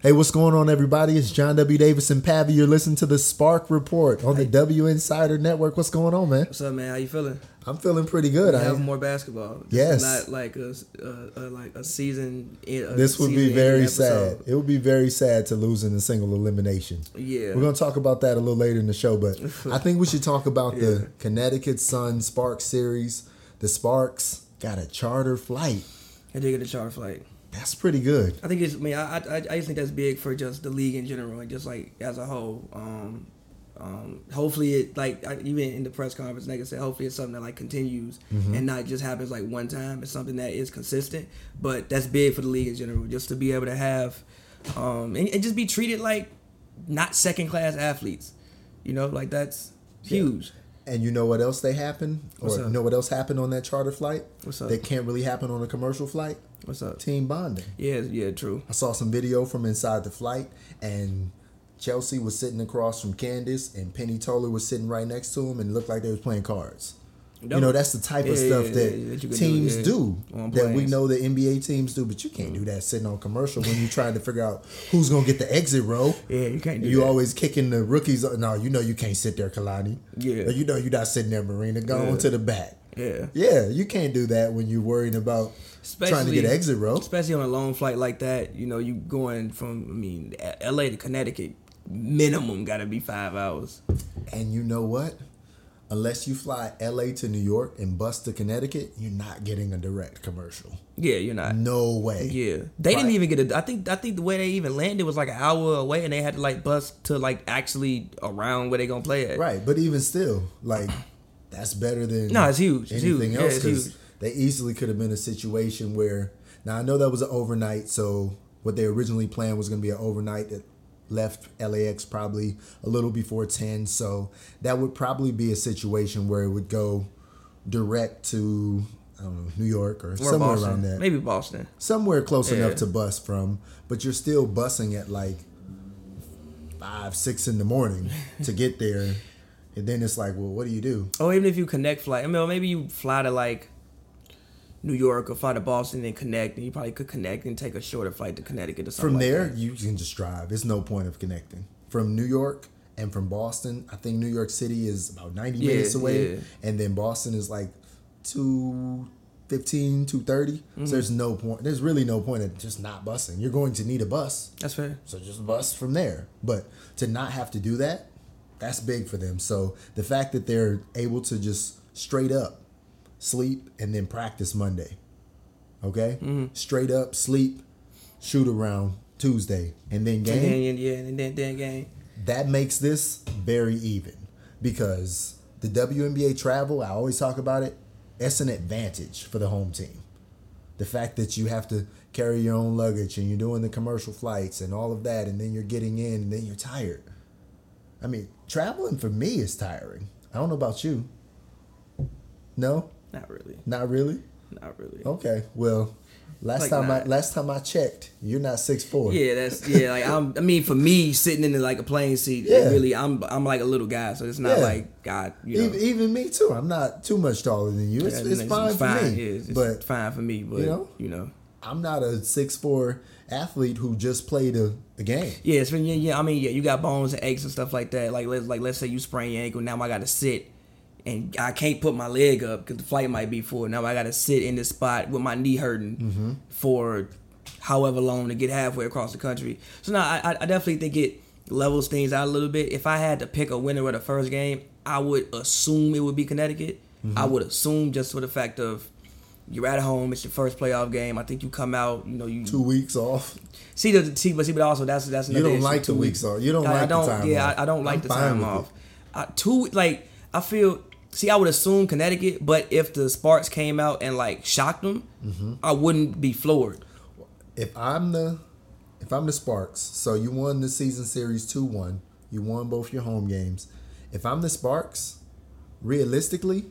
Hey, what's going on, everybody? It's John W. Davis and Pavi. You're listening to the Spark Report on the W Insider Network. What's going on, man? What's up, man? How you feeling? I'm feeling pretty good. We I have more basketball. This Yes. not like a, a, a uh, uh, like a season. A this would be season-ending very sad. It would be very sad to lose in a single elimination. Yeah, We're going to talk about that a little later in the show, but I think we should talk about Yeah. the Connecticut Sun Spark series. The Sparks got a charter flight. I did get a charter flight. That's pretty good. I think it's. I mean, I, I I just think that's big for just the league in general and just like as a whole. Um, um, hopefully it like I, even in the press conference, like I said, hopefully it's something that like continues Mm-hmm. and not just happens like one time. It's something that is consistent. But that's big for the league in general, just to be able to have, um, and, and just be treated like not second class athletes. You know, like that's huge. And you know what else they happen, Or you know what else happened on that charter flight? What's up? That can't really happen on a commercial flight? What's up? Team bonding. Yeah, yeah, true. I saw some video from inside the flight, and Chelsea was sitting across from Candace, and Penny Toler was sitting right next to him, and it looked like they was playing cards. You know, that's the type of Yeah, stuff yeah, that, yeah, that do, teams yeah, do, that we know the NBA teams do, but you can't do that sitting on commercial when you're trying to figure out who's gonna get the exit row. Yeah, you can't do You that. always kicking the rookies. No, you know you can't sit there, Kalani. Yeah. you know you're not sitting there, Marina. Go Yeah. to the back. Yeah. Yeah, you can't do that when you're worrying about trying to get exit row. especially on a long flight like that. You know, you going from I mean, L.A. to Connecticut, minimum got to be five hours. And you know what? Unless you fly LA to New York and bus to Connecticut, you're not getting a direct commercial. Yeah, you're not. No way. Yeah, they didn't even get a. I think I think the way they even landed was like an hour away, and they had to like bus to like actually around where they gonna play at. Right. But even still, like, that's better than No, it's huge. It's anything huge. Yeah, else it's huge. They easily could have been a situation where. Now, I know that was an overnight, so what they originally planned was going to be an overnight that left LAX probably a little before 10. So that would probably be a situation where it would go direct to, I don't know, New York or, Or somewhere Boston. around that. Maybe Boston. somewhere close Yeah. enough to bus from, but you're still busing at like five, six in the morning to get there. And then it's like, well, what do you do? Oh, even if you connect flight, I mean, maybe you fly to like New York or fly to Boston and connect, and you probably could connect and take a shorter flight to Connecticut or something. From like there, that. you can just drive. There's no point of connecting. From New York and from Boston, I think New York City is about 90 Yeah, minutes away. yeah. And then Boston is like 215, 230. Mm-hmm. So there's no point. There's really no point of just not busing. You're going to need a bus. that's fair. So just bus from there. But to not have to do that, that's big for them. So the fact that they're able to just straight up sleep and then practice Monday. Okay? Mm-hmm. Straight up sleep, shoot around Tuesday, and then And game. then yeah, and then then game. That makes this very even because the WNBA travel, I always talk about it, it's an advantage for the home team. The fact that you have to carry your own luggage and you're doing the commercial flights and all of that, and then you're getting in and then you're tired. I mean, traveling for me is tiring. I don't know about you. No, Not really. not really. Not really. Okay, well, last Like time I last time I checked, you're not six four. Yeah, that's yeah. Like I'm. I mean, for me, sitting in the, like a plane seat, Yeah. really, I'm I'm like a little guy, so it's not Yeah. like God. You know, Even, even me too. I'm not too much taller than you. It's, Yeah, it's fine for me. It's, it's but fine for me. But you know? you know, I'm not a six four athlete who just played a, a game. yeah, it's been, yeah, yeah. I mean, yeah, you got bones and aches and stuff like that. Like let's like let's say you sprain your ankle, now I got to sit. And I can't put my leg up because the flight might be full. Now I got to sit in this spot with my knee hurting Mm-hmm. for however long to get halfway across the country. So now I, I definitely think it levels things out a little bit. If I had to pick a winner of the first game, I would assume it would be Connecticut. Mm-hmm. I would assume just for the fact of you're at home, it's your first playoff game. I think you come out, you know, you Two weeks off. see the see, but see, but also that's that's You don't issue, like two weeks off. You don't I, like I don't. the time yeah, off. I, I don't like I'm the time off. I, two like I feel. See, I would assume Connecticut, but if the Sparks came out and like shocked them, Mm-hmm. I wouldn't be floored. If I'm the if I'm the Sparks, so you won the season series two one. You won both your home games. If I'm the Sparks, realistically,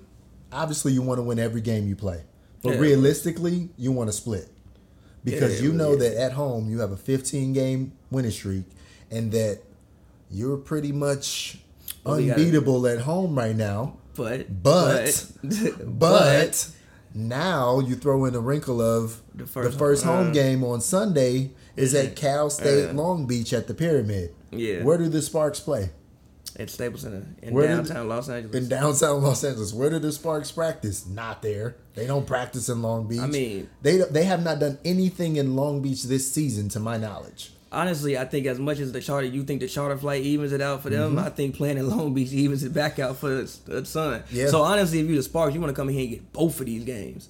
obviously you want to win every game you play. But Yeah. realistically, you want to split. Because Yeah, you know yeah. that at home you have a 15 game winning streak and that you're pretty much unbeatable at home right now. But But- but, But now you throw in a wrinkle of the The first, first- home uh, game on Sunday, is at Cal State Uh. Long Beach at the Pyramid. Yeah. Where do the Sparks play? At Staples Center in Where downtown Los Angeles. In downtown Los Angeles. Where do the Sparks practice? Not there. They don't practice in Long Beach. I mean- they they have not done anything in Long Beach this season, to my knowledge. Honestly, I think as much as the charter, you think the charter flight evens it out for them. Mm-hmm. I think playing in Long Beach evens it back out for the, Sun. Yeah. So honestly, if you the Sparks, you want to come in here and get both of these games,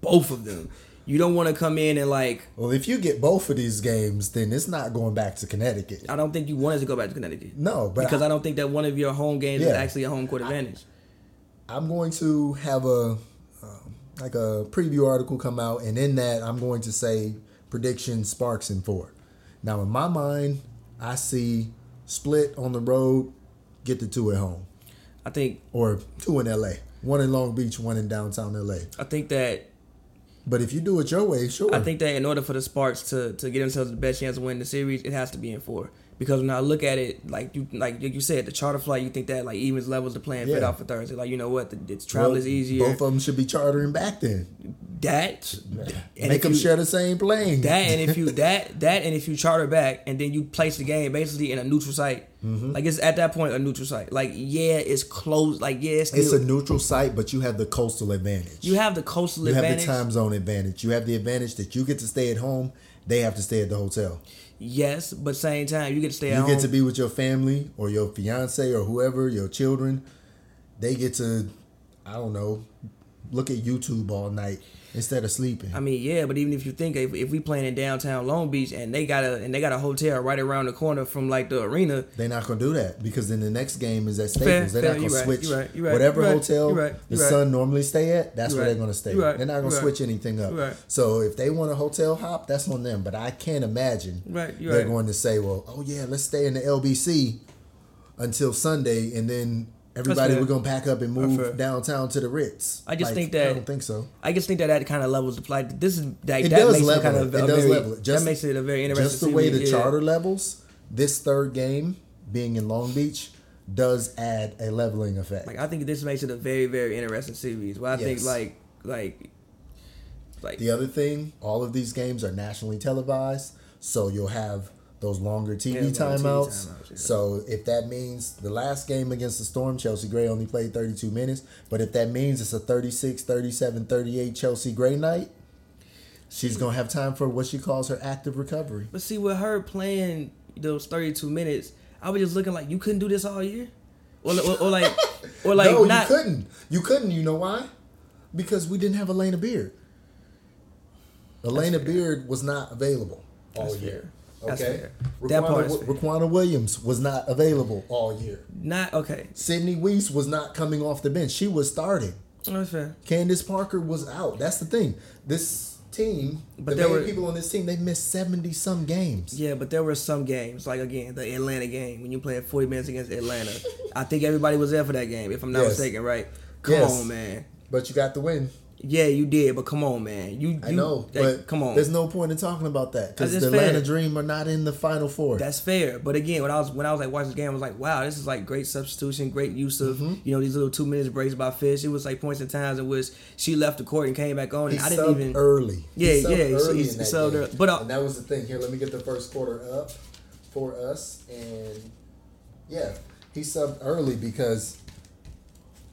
both of them. You don't want to come in and like. Well, if you get both of these games, then it's not going back to Connecticut. I don't think you wanted to go back to Connecticut. No, but because I- I, don't think that one of your home games is actually a home court advantage. I'm going to have a um, like a preview article come out, and in that I'm going to say prediction Sparks in four. Now, in my mind, I see split on the road, get the two at home, I think or two in LA, one in Long Beach, one in downtown LA. I think that But if you do it your way, sure. I think that in order for the Sparks to, to get themselves the best chance of winning the series, it has to be in four. Because when I look at it, like you like you said, the charter flight, you think that like evens levels the playing fit Yeah. out for Thursday. Like you know what, the, it's travel Well, is easier. Both of them should be chartering back then. That and Make them you- share the same plane. that and if you that that and if you charter back and then you place the game basically in a neutral site, Mm-hmm. like it's at that point a neutral site. Like yeah, it's closed. Like yeah, it's, it's a neutral site, but you have the coastal advantage. you have the coastal You have the time zone advantage. You have the advantage that you get to stay at home. They have to stay at the hotel. Yes, but same time you get to stay at You home. get to be with your family or your fiance or whoever, your children. They get to, I don't know, look at YouTube all night instead of sleeping. I mean, yeah, but even if you think if, if we playing in downtown Long Beach and they got a and they got a hotel right around the corner from like the arena, They're not gonna do that because then the next game is at Fair, Staples. they're fair, not gonna switch right, right, whatever right, hotel the. Sun normally stay at. That's where they're gonna stay. right, They're not gonna switch anything up. So if they want a hotel hop, that's on them. But I can't imagine they're going to say, "Well, oh yeah, let's stay in the LBC until Sunday, and then everybody we're gonna pack up and move downtown to the Ritz." I just Like, think I don't think so. I just think that that kind of levels the this is that, It that does makes level it kind of It a does very, level it. Just- that makes it a very interesting. Just the way the yeah. charter levels, this third game being in Long Beach does add a leveling effect. Like I think this makes it a very very interesting series. Well, I think like like like The other thing, all of these games are nationally televised, so you'll have those longer TV Yeah, longer TV timeouts. timeouts, yeah. So if that means the last game against the Storm, Chelsea Gray only played 32 minutes, but if that means it's a 36, 37, 38 Chelsea Gray night, she's going to have time for what she calls her active recovery. But see, with her playing those thirty two minutes, I was just looking like you couldn't do this all year, or, or, or like or like no, not. you couldn't. You couldn't. You know why? Because we didn't have Alana Beard. Alana. Beard was not available all That's year. fair. That's Okay. fair. That part is Riquna, fair. Riquna Williams was not available all year. Not okay. Sydney Wiese was not coming off the bench. She was starting. That's fair. Candace Parker was out. That's the thing. This team, But the there were- people on this team, they missed seventy some games. Yeah, but there were some games, like again, the Atlanta game when you played 40 minutes against Atlanta. I think everybody was there for that game, if I'm not Yes. mistaken, right? Come Yes. on, man. But you got the win. Yeah, you did, but come on, man. You, I know, like, but come on. There's no point in talking about that because the fair. Atlanta Dream are not in the Final Four. That's fair, but again, when I was when I was like watching this game, I was like, wow, this is like great substitution, great use of Mm-hmm. you know these little two minutes breaks by Fish. It was like points and times in which she left the court and came back on, He I didn't even. early. Yeah, subbed yeah, he- early he in that subbed game. early. But, uh, and that was the thing. Here, let me get the first quarter up for us. And yeah, he subbed early because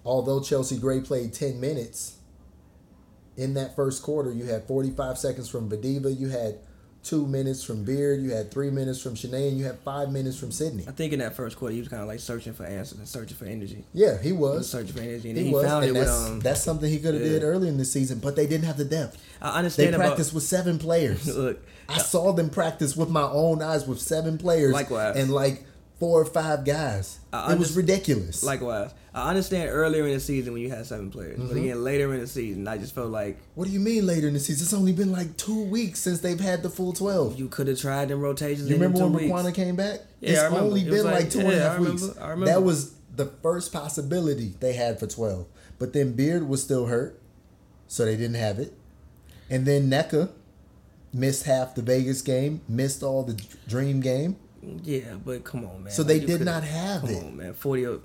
although Chelsea Gray played ten minutes in that first quarter, you had forty five seconds from Vadeeva, you had two minutes from Beard, you had three minutes from Chiney, and you had five minutes from Sydney. I think in that first quarter, he was kind of like searching for answers and searching for energy. Yeah, he He was was. searching for energy, and He, he, was, found and it with that's, um. that's something he could have yeah. did early in the season, but they didn't have the depth. I They understand about practiced with seven players. look. I saw them practice with my own eyes with seven players. Likewise. And like four or five guys. I it was ridiculous. Likewise, I understand earlier in the season when you had seven players, Mm-hmm. but again later in the season, I just felt like what do you mean later in the season? It's only been like two weeks since they've had the full 12. You, you could have tried them rotations. in remember when Riquna came back? Yeah, it's I remember. only It been like, like- two and a half remember. weeks. I remember. That was the first possibility they had for 12. But then Beard was still hurt, so they didn't have it. And then Nneka missed half the Vegas game, missed all the Dream game. Yeah, but come on, man. So they you did not have come it. on, man. 40, o-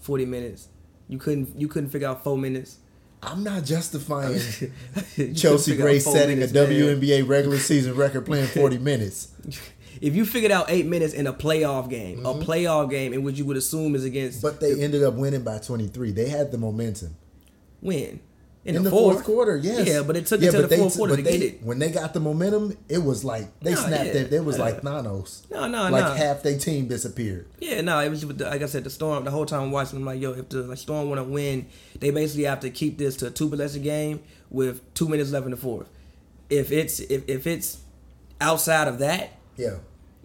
40 minutes. You couldn't you couldn't figure out four minutes. I'm not justifying Chelsea Gray setting minutes, a man. WNBA regular season record playing 40 minutes. If you figured out eight minutes in a playoff game, a playoff game in which you would assume is against Mm-hmm. But they ended up winning by 23. They had the momentum. win In, the, fourth, quarter, yes. Yeah, but it took yeah, until the they fourth quarter to they- get it. When they got the momentum, it was like they No, snapped yeah, it. It was yeah. like Thanos. No, no, no. like no. half their team disappeared. Yeah, no, it was like I said, the Storm. The whole time I'm watching, I'm like, yo, if the like, Storm want to win, they basically have to keep this to a two possession game with two minutes left in the fourth. If it's if, if it's outside of that, Yeah.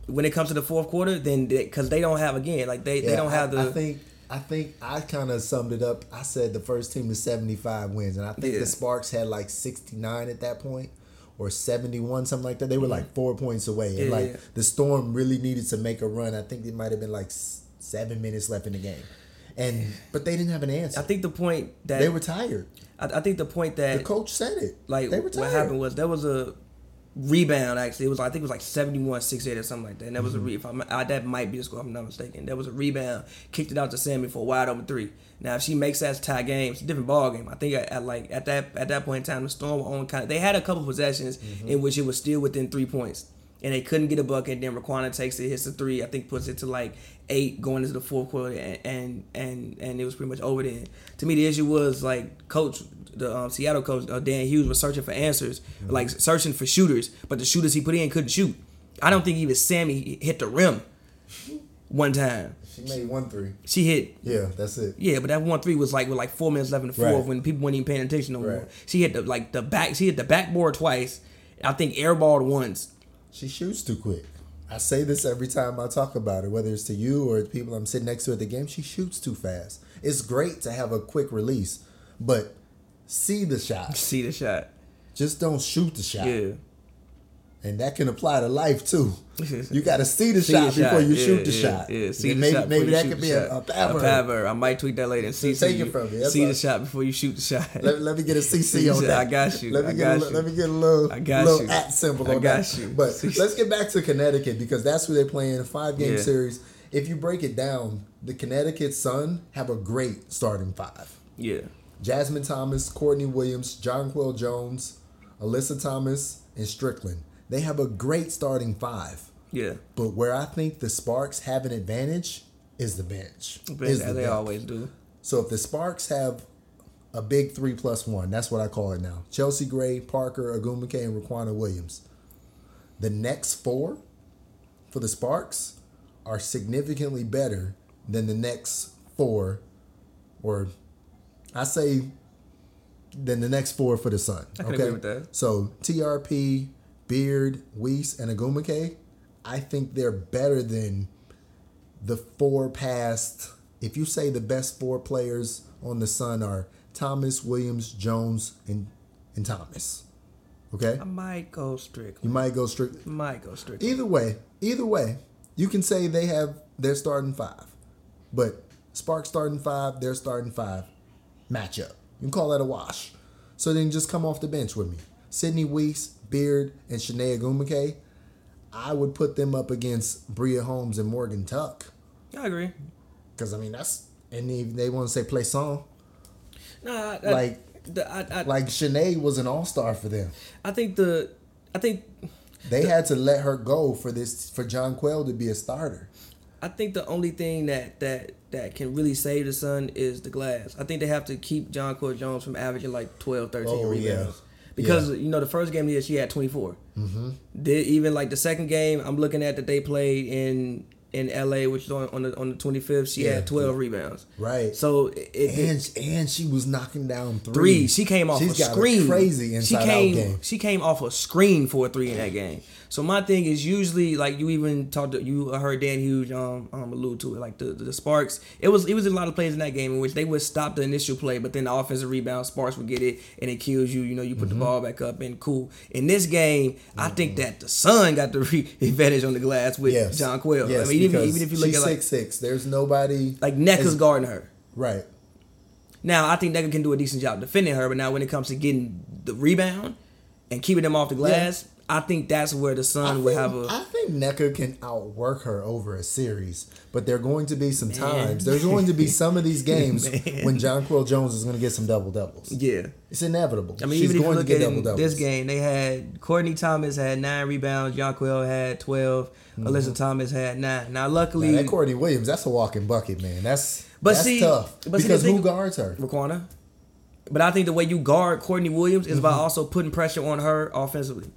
when it comes to the fourth quarter, then because they, don't have again, like they, they don't have the. I think I think I kind of summed it up. I said the first team to 75 wins, and I think Yeah. the Sparks had like 69 at that point, or 71, something like that. They were like four points away, and Yeah, like yeah. the Storm really needed to make a run. I think it might have been like seven minutes left in the game, and but they didn't have an answer. I think the point that they were tired. I, I think the point that The coach said it. like they were what happened was there was a rebound actually. It was I think it was like 71 68 or something like that. And that was Mm-hmm. a re- if I'm, I, that might be the score if I'm not mistaken. That was a rebound kicked it out to Sami for a wide open three. Now if she makes that tie game. It's a different ball game I think at, at like at that at that point in time the Storm were on kind of they had a couple possessions Mm-hmm. in which it was still within three points and they couldn't get a bucket. Then Riquna takes it, hits the three. I think puts it to like eight going into the fourth quarter, and and and, and it was pretty much over then. To me, the issue was like coach, the um, Seattle coach uh, Dan Hughes was searching for answers, like searching for shooters, but the shooters he put in couldn't shoot. I don't think even Sami hit the rim one time. She made one three. She hit Yeah, that's it. yeah, but that one three was like with like four minutes left in the fourth Right. when people weren't even paying attention no more. She hit the like the back. She hit the backboard twice. I think airballed once. She shoots too quick. I say this every time I talk about her, whether it's to you or the people I'm sitting next to at the game. She shoots too fast. It's great to have a quick release, but see the shot. See the shot. Just don't shoot the shot. Yeah. And that can apply to life too. You got to see the See shot before you Yeah, shoot the yeah, shot. Yeah, see And the maybe shot maybe before that you could shoot be the a, a shot. pattern. A pattern. I might tweet that later and see take it from me. That's See the shot before you shoot the shot. Let, let me get a CC on that. I got you. Let me I get got a, you. let me get a little, I got little you. at symbol I on got that. you. But CC. let's get back to Connecticut because that's who they're playing a five game Yeah. series. If you break it down, the Connecticut Sun have a great starting five. Yeah. Jasmine Thomas, Courtney Williams, Jonquel Jones, Alyssa Thomas, and Stricklen. They have a great starting five. Yeah. But where I think the Sparks have an advantage is the bench. But is as the they depth. always do. So if the Sparks have a big three plus one, that's what I call it now. Chelsea Gray, Parker, Ogwumike, and Riquna Williams. The next four for the Sparks are significantly better than the next four, or I say than the next four for the Sun. I can okay, agree with that. so TRP, Beard, Wiese, and Ogwumike, I think they're better than the four past. If you say the best four players on the Sun are Thomas, Williams, Jones, and and Thomas, okay, I might go strict. you might go strict. Might go strict. Either way, either way, you can say they have their starting five, but Sparks starting five, their starting five, matchup. You can call that a wash. So then just come off the bench with me. Sydney Wiese, Beard, and Chiney Ogwumike. I would put them up against Bria Holmes and Morgan Tuck. I agree. Because, I mean, that's, and they, they want to say play song. No, I, Like- the, I, I, Like, Shanae was an all star for them. I think the, I think, They had to let her go for this, for Jonquel to be a starter. I think the only thing that that that can really save the Sun is the glass. I think they have to keep Jonquel Jones from averaging like 12, 13 Oh, yeah. Because Yeah. you know the first game here she had twenty four. Mm-hmm. even like the second game I'm looking at that they played in in LA, which is on, on the on the twenty fifth. She Yeah. had twelve rebounds. Right. So it, it, and and she was knocking down three. three. She came off She's a screen. crazy she inside came, out game. She came off a screen for a three in that game. So my thing is usually like you even talked to you heard Dan Hughes um, um allude to it like the, the Sparks. It was it was a lot of plays in that game in which they would stop the initial play, but then the offensive rebound Sparks would get it and it kills you. You know you put Mm-hmm. the ball back up and cool. In this game, I think that the Sun got the re- advantage on the glass with Yes. Jonquel. Yes, I mean even, even if you look at like six six, there's nobody like Neck is guarding her. right. Now I think Decker can do a decent job defending her, but now when it comes to getting the rebound and keeping them off the glass, I think that's where the Sun would have a. I think Nneka can outwork her over a series, but there are going to be some times. There's going to be some of these games when Jonquel Jones is going to get some double doubles. yeah. It's inevitable. I mean, She's even if you going to look get at double this game, they had Courtney Thomas had nine rebounds, Jonquel had 12 Alyssa Thomas had nine. Now, luckily, Mm-hmm. Now, that Courtney Williams, that's a walking bucket, man. That's But that's see- tough but because the who guards her? Riquna. But I think the way you guard Courtney Williams is by Mm-hmm. also putting pressure on her offensively,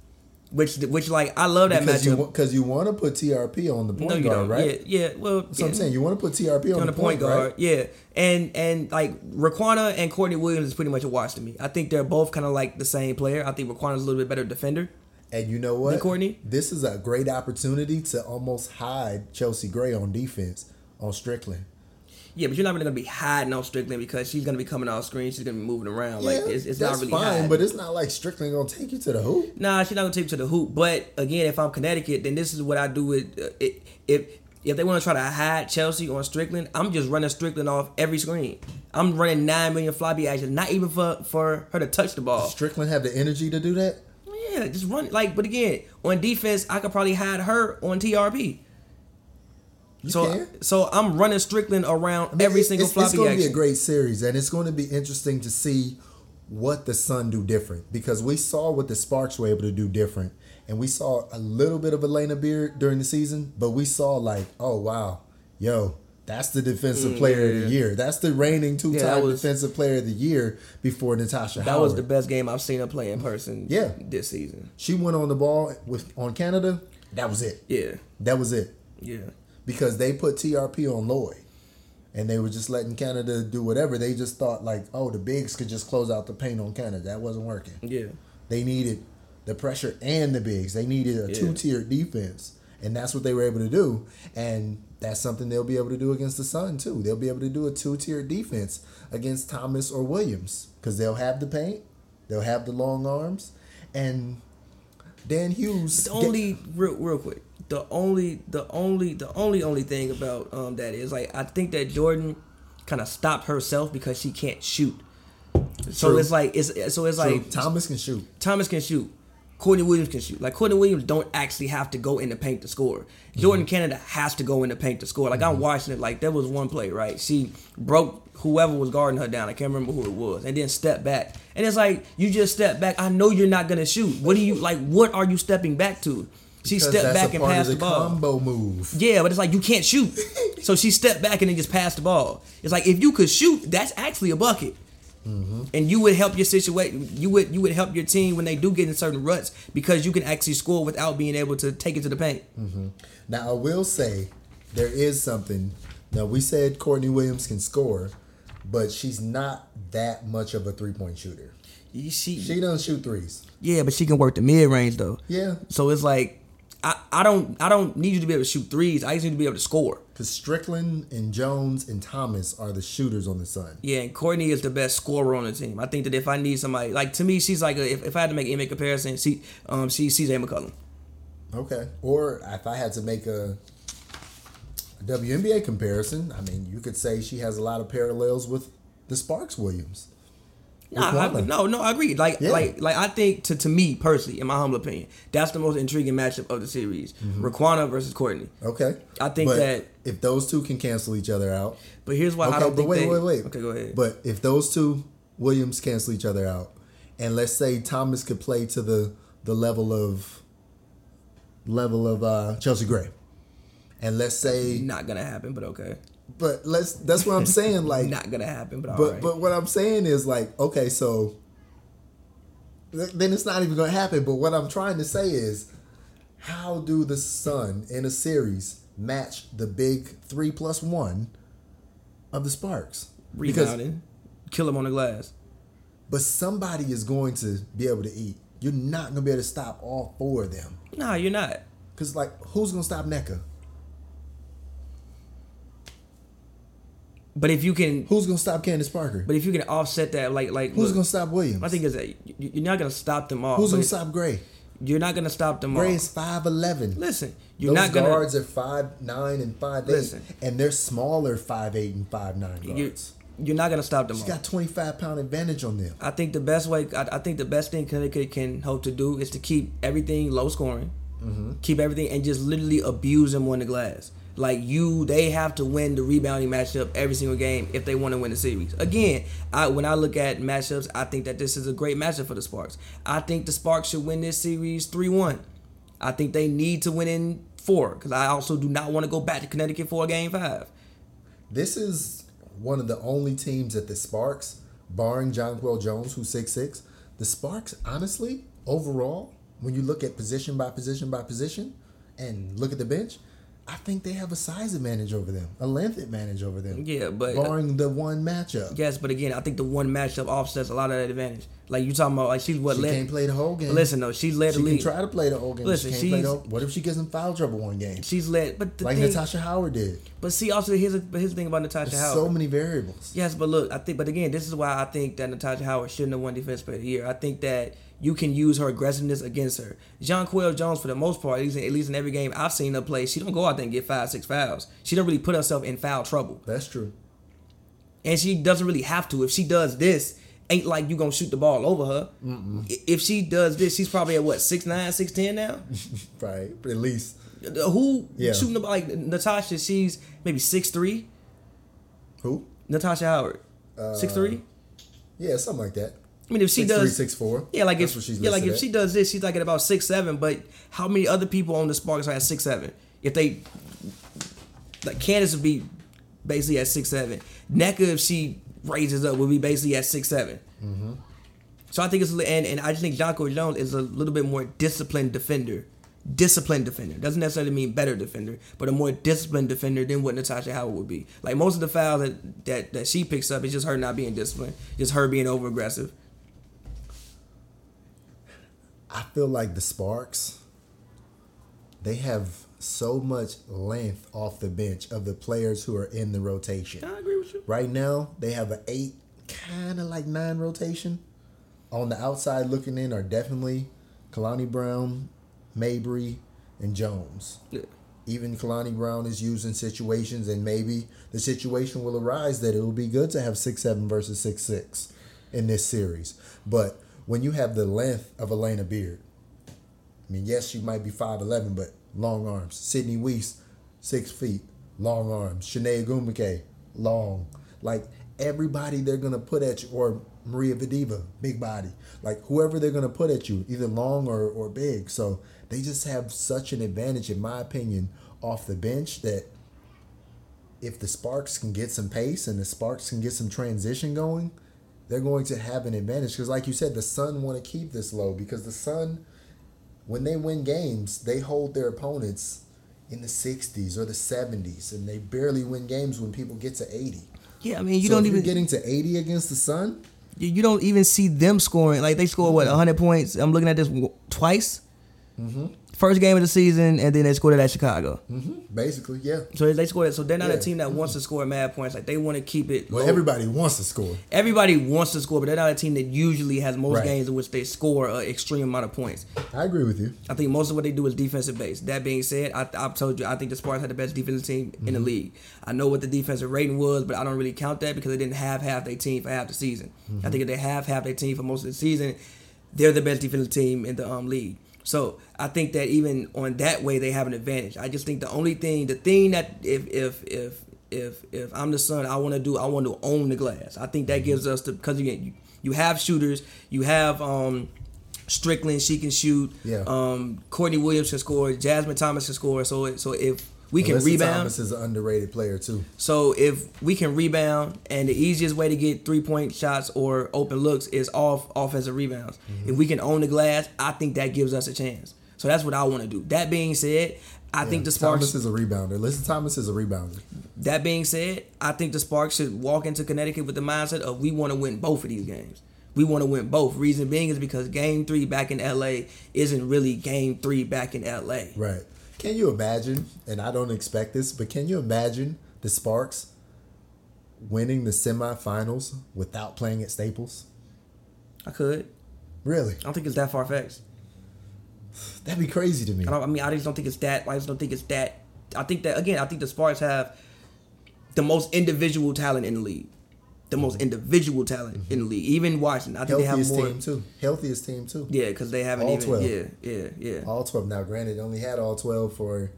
which which like I love that Because you matchup. because you want to put TRP on the point no, you guard, don't. right? Yeah, yeah. Well, That's what I'm saying. You want to put TRP on, on the, the point guard, guard. Yeah, and and like Riquna and Courtney Williams is pretty much a wash to me. I think they're both kind of like the same player. I think Riquna's a little bit better defender. And you know what? Courtney? This is a great opportunity to almost hide Chelsea Gray on defense on Stricklen. Yeah, but you're not really gonna be hiding on Stricklen because she's gonna be coming off screen. She's gonna be moving around. like it's, it's not that's really fine, hiding. but it's not like Stricklen gonna take you to the hoop. Nah, she's not gonna take you to the hoop. But again, if I'm Connecticut, then this is what I do with uh, it, if if they want to try to hide Chelsea on Stricklen, I'm just running Stricklen off every screen. I'm running nine million floppy actions, not even for for her to touch the ball. Stricklen have the energy to do that. Yeah, just run like. But again, on defense, I could probably hide her on TRP. You so can. so I'm running Stricklen around I mean, every it's- single it's, floppy It's going to be a great series, and it's going to be interesting to see what the Sun do different because we saw what the Sparks were able to do different, and we saw a little bit of Alana Beard during the season, but we saw like, oh wow, yo, that's the defensive player of Mm, yeah. the year. That's the reigning two-time Yeah, was- defensive player of the year before Natasha Howard. that Howard. was the best game I've seen her play in person. Yeah. this season. she went on the ball with on Canada. That was it. Yeah, That was it yeah. Because they put TRP on Loyd. And they were just letting Canada do whatever. They just thought like, oh, the bigs could just close out the paint on Canada. That wasn't working. Yeah. They needed the pressure and the bigs. They needed a Yeah. two-tiered defense, and that's what they were able to do. And that's something they'll be able to do against the Sun too. They'll be able to do a two tier defense against Thomas or Williams because they'll have the paint, they'll have the long arms, and Dan Hughes. The only real real quick, the only the only the only only thing about um that is like I think that Jordin kind of stopped herself because she can't shoot. So True. it's like it's so it's so like Thomas can shoot. Thomas can shoot. Courtney Williams can shoot. Like Courtney Williams don't actually have to go in the paint to score. Jordin Canada has to go in the paint to score. Like I'm watching it. Like there was one play, right? She broke whoever was guarding her down. I can't remember who it was, and then step back. And it's like you just step back. I know you're not gonna shoot. What do you like? What are you stepping back to? She Because stepped back and passed the, ball. Combo move. Yeah, but it's like you can't shoot. so she stepped back and then just passed the ball. It's like if you could shoot, that's actually a bucket. Mm-hmm. And you would help your situation. You would you would help your team when they do get in certain ruts because you can actually score without being able to take it to the paint. Now I will say there is something. Now we said Courtney Williams can score, but she's not that much of a three point shooter. See, She doesn't shoot threes. yeah, but she can work the mid range though. Yeah, So it's like I, I don't I don't need you to be able to shoot threes. I just need to be able to score. because Stricklen and Jones and Thomas are the shooters on the Sun. Yeah, and Courtney is the best scorer on the team. I think that if I need somebody like to me, she's like a, if, if I had to make an NBA comparison, she um she CJ McCollum. Okay. Or if I had to make a, a WNBA comparison, I mean, you could say she has a lot of parallels with the Sparks Williams. Nah, I, no, no, I agree. Like, Yeah. like, like, I think to to me personally, in my humble opinion, that's the most intriguing matchup of the series: Riquna versus Courtney. Okay. I think But that- if those two can cancel each other out, But here's why I don't but think wait, they. wait, wait. Okay, go ahead. But if those two Williams cancel each other out, and let's say Thomas could play to the the level of level of uh, Chelsea Gray, and let's say, not gonna happen, but okay. But let's that's what I'm saying. Like, Not gonna happen, but but alright. but what I'm saying is like, okay, so th- then it's not even going to happen. But what I'm trying to say is, how do the Sun in a series match the big three plus one of the Sparks? Because Rebounding, kill him on the glass. But somebody is going to be able to eat. You're not going to be able to stop all four of them. No, you're not. Because, like, who's going to stop Nneka? But if you can, Who's going to stop Candace Parker? but if you can offset that, like, like, Who's look, going to stop Williams? my thing is that you- you're not gonna stop them all. who's going to stop Gray? You're not gonna stop them Gray all. is 5'11. Listen, you're Those not gonna. guards are five nine and five eight, Listen. and they're smaller five eight and five nine You, guards. You're not gonna stop them. She's all. got 25 pound advantage on them. I think the best way, I, I think the best thing Connecticut can hope to do is to keep everything low scoring, mm-hmm. keep everything, and just literally abuse them on the glass. Like you, they have to win the rebounding matchup every single game if they want to win the series. Again, I when I look at matchups, I think that this is a great matchup for the Sparks. I think the Sparks should win this series three one. I think they need to win in four because I also do not want to go back to Connecticut for a game five. This is one of the only teams that the Sparks, barring Jonquel Jones, who's six six, the Sparks, honestly, overall, when you look at position by position by position and look at the bench, I think they have a size advantage over them, a length advantage over them. Yeah, but uh, barring the one matchup. yes, but again, I think the one matchup offsets a lot of that advantage. Like you talking about, like she's what She led. can't play the whole game. Listen though, she's led she the can league. try to play the whole game. Listen, she the What if she gets in foul trouble one game? She's led, but the Like thing, Natasha Howard did. but see, also here's a, but here's the thing about Natasha There's Howard. so many variables. Yes, but look, I think, but again, this is why I think that Natasha Howard shouldn't have won Defense Player of the Year. I think that you can use her aggressiveness against her. Jonquel Jones, for the most part, at least, at least in every game I've seen her play, she don't go out there and get five, six fouls. She don't really put herself in foul trouble, That's true. and she doesn't really have to. If she does this, ain't like you gonna shoot the ball over her. I- If she does this, she's probably at what six nine, six ten now. Right. At least Uh, Who Yeah. shooting the ball like Natasha? She's maybe six three. who? Natasha Howard, six three. Yeah, something like that. I mean, if she Six does, three, six four. Yeah, like That's if what she's yeah, like if at. she does this, she's like at about six seven. But how many other people on the Sparks are at six seven? If they like Candace would be basically at six seven. Nneka if she raises up will be basically at six Mm-hmm. So I think it's and and I just think Jonquel Jones is a little bit more disciplined defender. Disciplined defender doesn't necessarily mean better defender, but a more disciplined defender than what Natasha Howard would be. Like most of the fouls that that, that she picks up is just her not being disciplined, just her being over aggressive. I feel like the Sparks, they have so much length off the bench of the players who are in the rotation. I agree with you. Right now, they have an eight, kind of like nine rotation. On the outside looking in are definitely Kalani Brown, Mabrey, and Jones. Yeah. Even Kalani Brown is used in situations, and maybe the situation will arise that it will be good to have six seven versus six six in this series. But when you have the length of Alana Beard, I mean, yes, she might be five eleven, but long arms. Sydney Wiese, six feet, long arms. Chiney Ogwumike, long. Like everybody they're gonna put at you, or Maria Vadeeva, big body. Like whoever they're gonna put at you, either long or, or big. So they just have such an advantage, in my opinion, off the bench that if the Sparks can get some pace and the Sparks can get some transition going, they're going to have an advantage. Because, like you said, the Sun want to keep this low because the Sun, when they win games, they hold their opponents in the 60s or the 70s, and they barely win games when people get to 80. Yeah, I mean, you so don't even you're getting to 80 against the Sun. you, you don't even see them scoring. Like they scored what 100 points. I'm looking at this twice. Mm-hmm. First game of the season, and then they scored it at Chicago. Mm-hmm. Basically, yeah. So they scored it. So they're not a team that wants to score mad points. Like they want to keep it. Well, low. everybody wants to score. Everybody wants to score, but they're not a team that usually has most Right. games in which they score an extreme amount of points. I agree with you. I think most of what they do is defensive based. That being said, I, I've told you I think the Sparks had the best defensive team in the mm-hmm. league. I know what the defensive rating was, but I don't really count that because they didn't have half their team for half the season. I mm-hmm. think if they have half their team for most of the season, they're the best defensive team in the um, league. So I think that even on that way they have an advantage. I just think the only thing, the thing that if if if if if I'm the son, I want to do, I want to own the glass. I think that gives us the because again, you, you have shooters, you have um Stricklen, she can shoot. Yeah. Um, Courtney Williams can score. Jasmine Thomas can score. So so if we can rebound, Thomas is an underrated player too. so if we can rebound, and the easiest way to get three point shots or open looks is off offensive rebounds. Mm-hmm. If we can own the glass, I think that gives us a chance. So that's what I want to do. That being said, I think the Sparks. Thomas is a rebounder. Listen, Thomas is a rebounder. That being said, I think the Sparks should walk into Connecticut with the mindset of we want to win both of these games. We want to win both. Reason being is because game three back in LA isn't really game three back in LA. Right. Can you imagine, and I don't expect this, but can you imagine the Sparks winning the semifinals without playing at Staples? I could. Really? I don't think it's that far fetched. That'd be crazy to me. I, don't, I mean, I just don't think it's that. I just don't think it's that. I think that again. I think the Sparks have the most individual talent in the league. The most mm-hmm. individual talent in the mm-hmm. league. Even Washington, I think they have Healthiest more. team too. Healthiest team too. Yeah, because they haven't All even. 12. Yeah, yeah, yeah. All twelve. Now, granted, only had all twelve for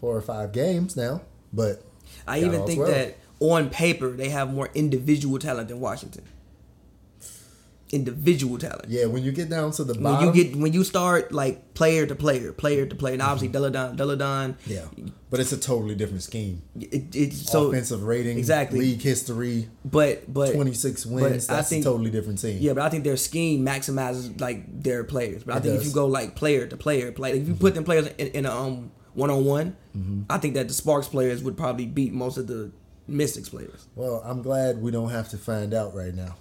four or five games now, but I even think 12. that on paper they have more individual talent than Washington. Individual talent. yeah, when you get down to the When bottom, you get when you start like player to player, player to player, and obviously Delle Donne, Deladon, yeah, but it's a totally different scheme. it, it's so Offensive rating, exactly. league history, But but twenty six wins. but I That's think- a totally different team. Yeah, but I think their scheme maximizes like their players. But I It think if you go like player to player, play if you put them players in, in a um one on one, Mm-hmm. I think that the Sparks players would probably beat most of the Mystics players. Well, I'm glad we don't have to find out right now.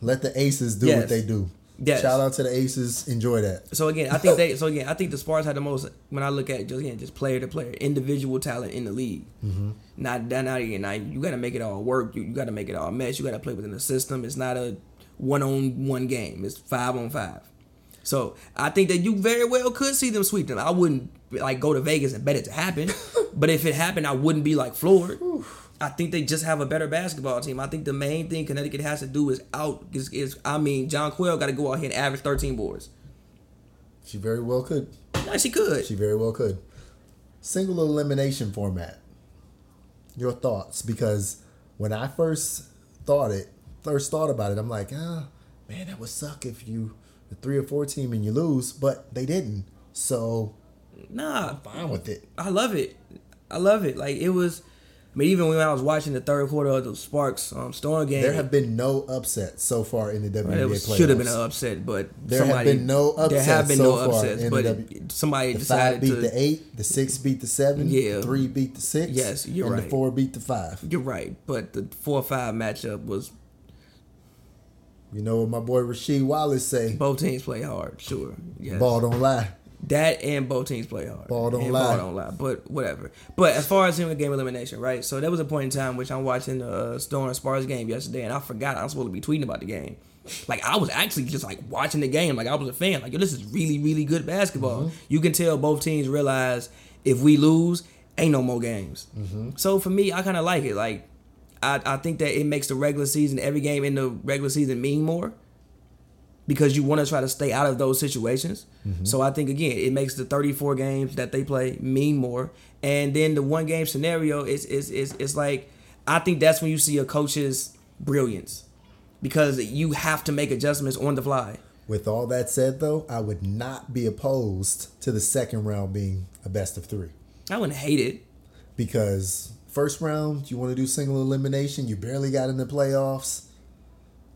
Let the Aces do Yes. what they do. Yes. Shout out to the Aces. Enjoy that. So again, I think they. So again, I think the Sparks had the most. When I look at just again, just player to player, individual talent in the league. Mm-hmm. Not that. Not again. Now you got to make it all work. You, you got to make it all mesh. You got to play within the system. It's not a one on one game. It's five on five. So I think that you very well could see them sweep them. I wouldn't like go to Vegas and bet it to happen, but if it happened, I wouldn't be like floored. I think they just have a better basketball team. I think the main thing Connecticut has to do is out. Is, is I mean, Jonquel got to go out here and average thirteen boards. She very well could. Yes, he could. She very well could. Single elimination format. Your thoughts? Because when I first thought it, first thought about it, I'm like, ah, man, that would suck if you the three or four team and you lose, but they didn't. So Nah, I'm fine with it. I love it. I love it. Like it was. Mean, even when I was watching the third quarter of the Sparks um, Storm game, There have been no upsets so far in the WNBA it playoffs. should have been an upset, but There have been no There have upsets been so no far upsets, but the W- somebody The decided five beat to. the eight, the six beat the seven, Yeah. the three beat the six, Yes, you're and right. the four beat the five. You're right, but the four five matchup was You know what my boy Rasheed Wallace say? both teams play hard. Sure, yes. Ball don't lie. That and both teams play hard. Ball don't and lie. Ball don't lie. But whatever. But as far as him with game elimination, right? So there was a point in time which I'm watching the uh, Storm Spurs game yesterday, and I forgot I was supposed to be tweeting about the game. Like I was actually just like watching the game, like I was a fan. Like yo, this is really, really good basketball. Mm-hmm. You can tell both teams realize if we lose, ain't no more games. Mm-hmm. So for me, I kind of like it. Like I, I think that it makes the regular season, every game in the regular season, mean more because you want to try to stay out of those situations. Mm-hmm. So I think again, it makes the 34 games that they play mean more. And then the one game scenario is is is it's like I think that's when you see a coach's brilliance because you have to make adjustments on the fly. With all that said, though, I would not be opposed to the second round being a best of three I wouldn't hate it. because first round you want to do single elimination. You barely got in the playoffs.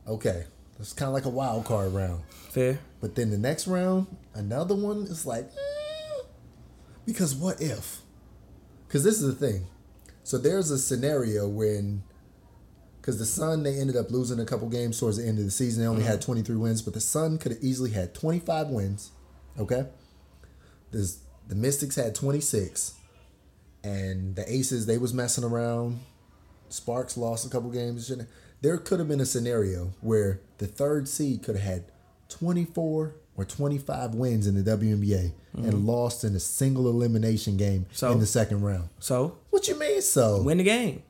Okay, it's kind of like a wild card round. Fair. But then the next round, another one is like, eh, because what if? Because this is the thing. So there's a scenario when, because the Sun they ended up losing a couple games towards the end of the season. They only had 23 wins, but the Sun could have easily had 25 wins. Okay, this the Mystics had 26, and the Aces they was messing around. Sparks lost a couple games. There could have been a scenario where the third seed could have had 24 or 25 wins in the WNBA and lost in a single elimination game So? in the second round. So What you mean so? win the game.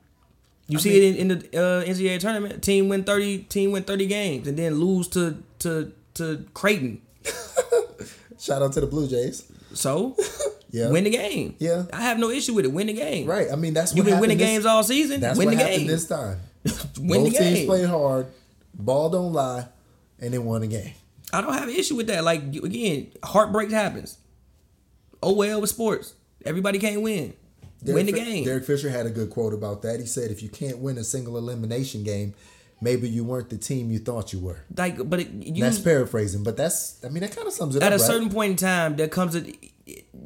You I see mean- it in, in the uh, NCAA tournament. Team win thirty. Team win thirty games and then lose to to to Creighton. Shout out to the Blue Jays. So Yeah. win the game. Yeah. I have no issue with it. Win the game. Right. I mean, that's what You've been winning happened games all season. That's win what the happened game. this time. win Both the teams played hard. Ball don't lie, and they won the game. I don't have an issue with that. Like again, heartbreak happens. Oh well with sports. Everybody can't win. win the Derek Fi- game. Derek Fisher had a good quote about that. He said, "If you can't win a single elimination game, maybe you weren't the team you thought you were." like, but it, you that's paraphrasing, but that's I mean that kind of sums it at up. At a right? certain point in time, there comes a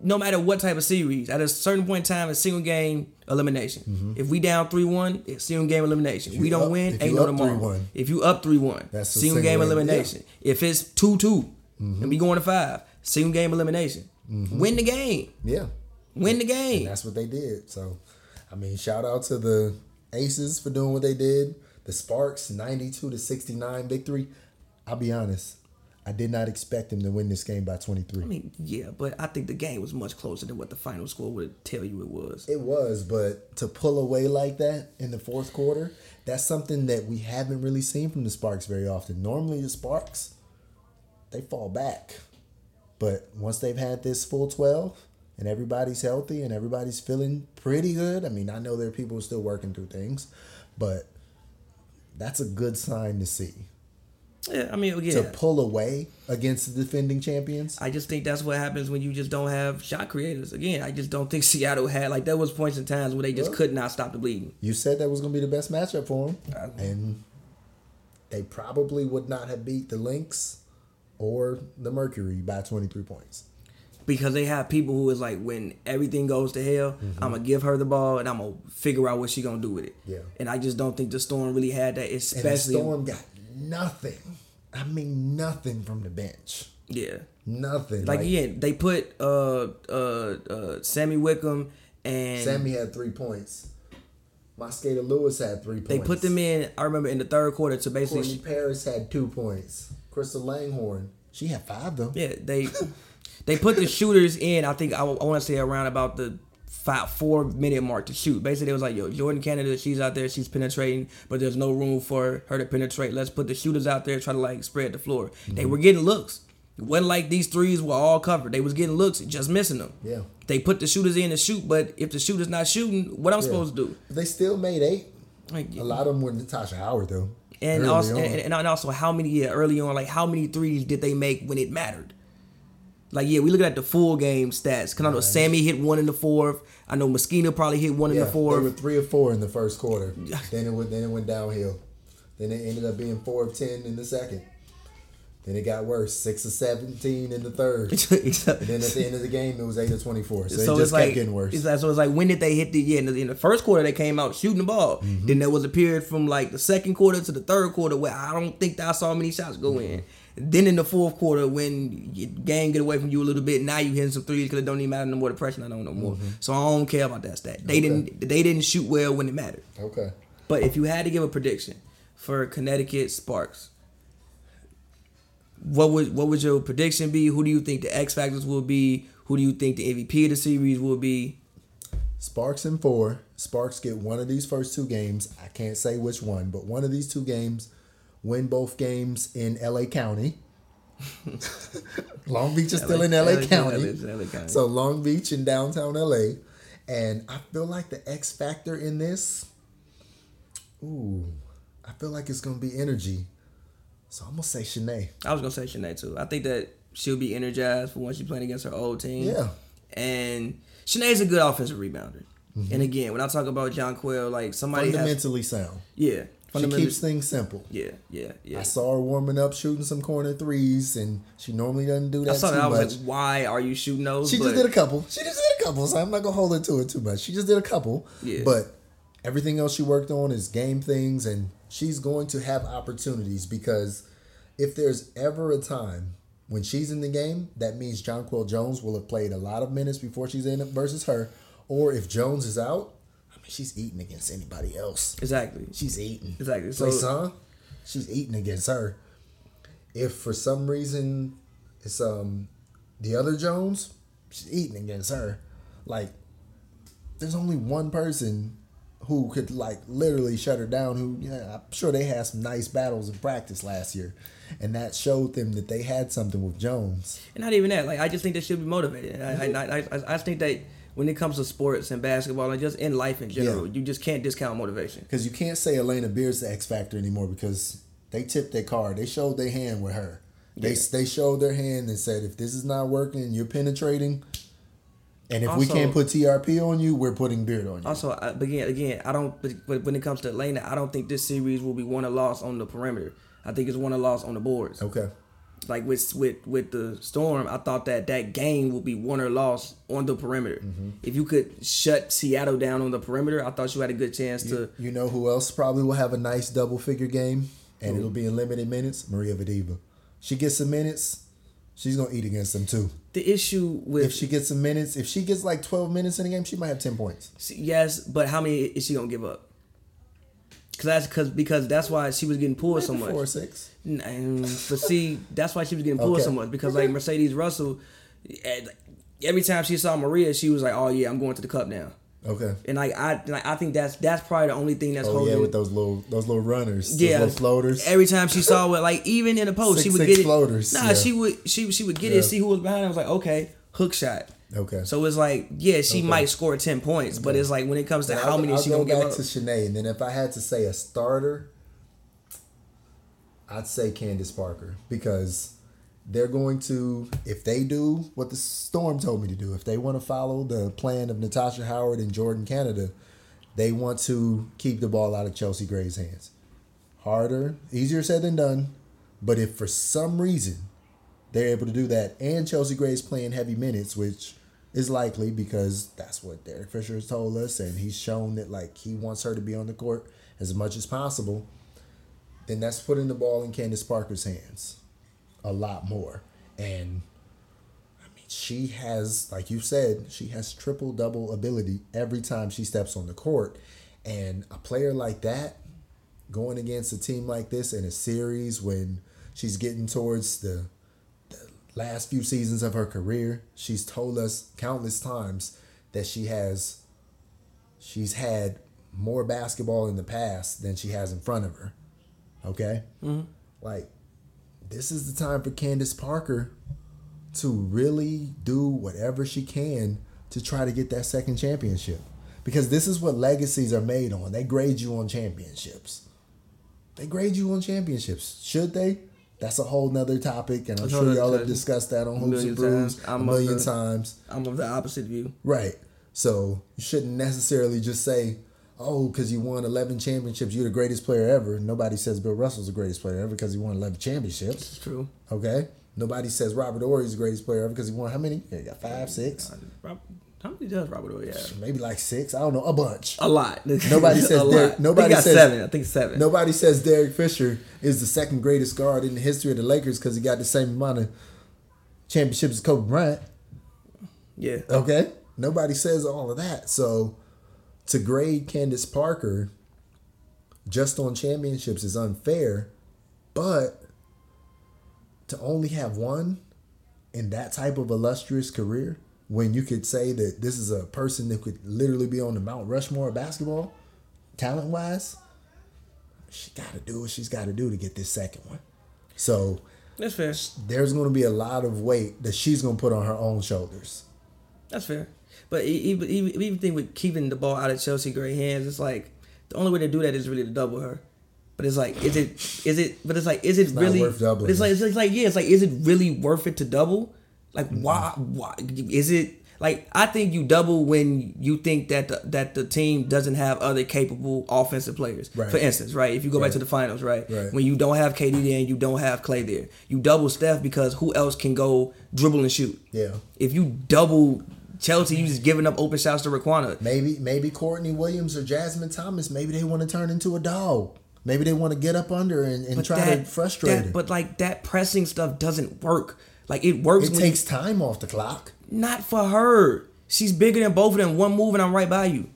no matter what type of series. At a certain point in time, a single game elimination. Mm-hmm. If we down three one, it's single game elimination. you we don't up- win, if ain't no tomorrow. 3-1, If you up three one, That's single single game elim- elimination. If it's two two, mm-hmm. and we going to five, single game elimination. Mm-hmm. Win the game. yeah, Win the and game. that's what they did. So, I mean, shout out to the Aces for doing what they did. The Sparks, ninety-two to sixty-nine victory. I'll be honest, I did not expect them to win this game by 23. I mean, yeah, but I think the game was much closer than what the final score would tell you it was. It was, but to pull away like that in the fourth quarter, that's something that we haven't really seen from the Sparks very often. Normally, the Sparks, they fall back. But once they've had this full 12 and everybody's healthy and everybody's feeling pretty good, I mean, I know there are people still working through things, but that's a good sign to see. Yeah, I mean, yeah. To pull away against the defending champions. I just think that's what happens when you just don't have shot creators. Again, I just don't think Seattle had like there was points and times where they just could not stop the bleeding. You said that was going to be the best matchup for them, and they probably would not have beat the Lynx or the Mercury by 23 points. Because they have people who is like, when everything goes to hell, Mm-hmm. I'm gonna give her the ball and I'm gonna figure out what she gonna do with it. Yeah. And I just don't think the Storm really had that, And the especially. Storm got nothing. I mean, nothing from the bench. yeah. Nothing. Like, yeah, they put uh uh uh Sami Whitcomb and Sammy had three points. Mosqueda Lewis had three points. they put them in. I remember in the third quarter to basically Courtney Paris had two points. Crystal Langhorne, she had five though. Yeah, they they put the shooters in. I think I, I, want to say around about the five four minute mark to shoot. Basically, it was like, yo, Jordin Canada, she's out there, she's penetrating, but there's no room for her to penetrate. Let's put the shooters out there, try to like spread the floor. They Mm-hmm. were getting looks. It wasn't like these threes were all covered. They was getting looks, just missing them. Yeah. They put the shooters in to shoot, but if the shooter's not shooting, what I'm supposed to do? They still made eight. Like, A lot of them were Natasha Howard though. and early also and, and also how many yeah early on like how many threes did they make when it mattered like yeah we looking at the full game stats because i know sammy hit one in the fourth i know Moschino probably hit one in yeah, the they were fourth three or four in the first quarter. then it went then it went downhill. Then it ended up being four of ten in the second. Then it got worse, six of seventeen in the third. and then at the end of the game, it was eight of twenty-four. So, so it just kept like getting worse. It's like, so it's like when did they hit the yeah in the, in the first quarter they came out shooting the ball. Mm-hmm. Then there was a period from like the second quarter to the third quarter where I don't think that I saw many shots go in. Then in the fourth quarter when your game get away from you a little bit, now you hitting some threes because it don't even matter no more. The pressure I don't know no more. Mm-hmm. So I don't care about that stat. They didn't they didn't shoot well when it mattered. okay. But if you had to give a prediction for Connecticut Sparks, what would what would your prediction be? Who do you think the X factors will be? Who do you think the MVP of the series will be? Sparks in four. Sparks get one of these first two games. I can't say which one, but one of these two games. Win both games in LA County. Long Beach is still in LA, LA County. LA County. So Long Beach in downtown LA. And I feel like the X factor in this, ooh, I feel like it's gonna be energy. So I'm gonna say Chiney. I was gonna say Chiney too. I think that she'll be energized for once she's playing against her old team. Yeah. And Chiney's a good offensive rebounder. Mm-hmm. And again, when I talk about Jonquel, like somebody has Fundamentally sound. yeah, She keeps things simple. yeah, yeah, yeah. I saw her warming up, shooting some corner threes, and she normally doesn't do that I saw too that. I was much. like, why are you shooting those? she But- just did a couple. She just did a couple, so I'm not gonna hold her to it too much. She just did a couple. Yeah. But everything else she worked on is game things, and she's going to have opportunities because if there's ever a time when she's in the game, that means Jonquel Jones will have played a lot of minutes before she's in it versus her. Or if Jones is out, she's eating against anybody else. Exactly. She's eating. Exactly. So, So- son, she's eating against her. If for some reason it's um the other Jones, she's eating against her. Like, there's only one person who could like literally shut her down. Who yeah, I'm sure they had some nice battles in practice last year, and that showed them that they had something with Jones. And not even that. Like I just think they should be motivated. I, I, I, I, I think that when it comes to sports and basketball and just in life in general, Yeah. you just can't discount motivation. Because you can't say Alana Beard's the X factor anymore because they tipped their card. They showed their hand with her. They Yeah. they showed their hand and said, if this is not working, you're penetrating. And if we can't put TRP on you, we're putting Beard on you. Also, again, again, I don't. But when it comes to Alana, I don't think this series will be won or lost on the perimeter. I think it's won or lost on the boards. okay. Like with with with the Storm, I thought that that game will be won or lost on the perimeter. Mm-hmm. If you could shut Seattle down on the perimeter, I thought you had a good chance to. You know who else probably will have a nice double figure game, and it'll be in limited minutes. Maria Vadeeva. She gets some minutes. She's gonna eat against them too. The issue with If she gets some minutes, if she gets like twelve minutes in a game, she might have ten points. yes, but how many is she gonna give up? Cause that's cause because that's why she was getting pulled so much. Four or six. And, but see, that's why she was getting pulled Okay. so much because like Mercedes Russell, eh, every time she saw Maria, she was like, "Oh yeah, I'm going to the cup now." Okay. And like I, like, I think that's that's probably the only thing that's Oh holding. yeah, with those little those little runners, those yeah, little floaters. Every time she saw it, like even in the post, she would six get it. floaters, Nah, yeah. she would she she would get Yeah. it, see who was behind. I was like, okay, hook shot. Okay. So it's like, yeah, she Okay. might score ten points, but it's like when it comes to Then how I'll- many I'll she go gonna give back up. to Chiney, and then if I had to say a starter, I'd say Candace Parker because they're going to if they do what the Storm told me to do. If they want to follow the plan of Natasha Howard and Jordin Canada, they want to keep the ball out of Chelsea Gray's hands. Harder, easier said than done, but if for some reason they're able to do that, and Chelsea Gray's playing heavy minutes, which is likely because that's what Derek Fisher has told us, and he's shown that like he wants her to be on the court as much as possible. Then that's putting the ball in Candace Parker's hands a lot more, and I mean she has, like you said, she has triple double ability every time she steps on the court, and a player like that going against a team like this in a series when she's getting towards the last few seasons of her career, she's told us countless times that she has she's had more basketball in the past than she has in front of her. Okay? Mm-hmm. Like this is the time for Candace Parker to really do whatever she can to try to get that second championship. Because this is what legacies are made on. They grade you on championships. They grade you on championships. Should they? That's a whole nother topic, and I'm sure y'all have discussed that on Hoops and Brews a million the- times. I'm of the opposite view. Right. So you shouldn't necessarily just say, "Oh, because you won 11 championships, you're the greatest player ever." Nobody says Bill Russell's the greatest player ever because he won 11 championships. It's true. Okay. Nobody says Robert Horry's the greatest player ever because he won how many? Yeah, he got five, six, how many does Robert Horry have? maybe like six. I don't know, a bunch. A lot. Nobody says a Derek- lot. nobody I think he got says- seven. I think seven. Nobody says Derek Fisher is the second greatest guard in the history of the Lakers because he got the same amount of championships as Kobe Bryant. Yeah. Okay. Nobody says all of that. So to grade Candace Parker just on championships is unfair, but to only have one in that type of illustrious career when you could say that this is a person that could literally be on the Mount Rushmore of basketball, talent wise, she got to do what she's got to do to get this second one. So That's fair. there's going to be a lot of weight that she's going to put on her own shoulders. That's fair. But even even even thing with keeping the ball out of Chelsea Gray hands, it's like the only way to do that is really to double her. But it's like, is it is it? But it's like, is it not really? worth doubling. but it's like it's like yeah, it's like, is it really worth it to double? Like mm-hmm. why? Why is it? Like I think you double when you think that the, that the team doesn't have other capable offensive players. Right. For instance, right? If you go back to the finals, right? Right. When you don't have KD there and you don't have Klay there, you double Steph because who else can go dribble and shoot? Yeah. If you double Chelsea, you just giving up open shots to Riquna. Maybe maybe Courtney Williams or Jasmine Thomas. Maybe they want to turn into a dog. Maybe they want to get up under and, and try to frustrate that- But like that pressing stuff doesn't work. Like it works it takes time off the clock. not for her. She's bigger than both of them. One move and I'm right by you.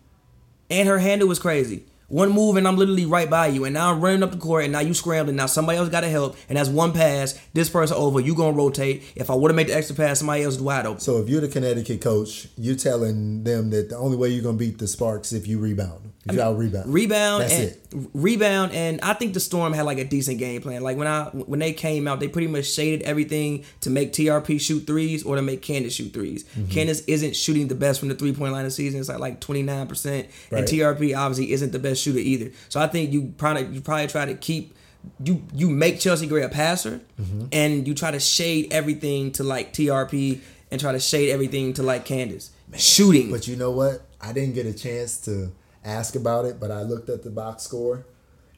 And her handle was crazy. One move and I'm literally right by you. And now I'm running up the court and now you scrambling. Now somebody else got to help. And that's one pass. This person over. You gonna rotate. If I would have made the extra pass, somebody else is wide open. So if you're the Connecticut coach, you're telling them that the only way you're gonna beat the Sparks if you rebound. If you out rebound. Rebound That's and it. rebound and I think the Storm had like a decent game plan. Like when I when they came out, they pretty much shaded everything to make TRP shoot threes or to make Candace shoot 3s Mm-hmm. Candace isn't shooting the best from the three point line of season. It's like like twenty nine percent, and TRP obviously isn't the best shooter either. So I think you probably you probably try to keep. You you make Chelsea Gray a passer, Mm-hmm. and you try to shade everything to like TRP, and try to shade everything to like Candace shooting. But you know what? I didn't get a chance to ask about it, but I looked at the box score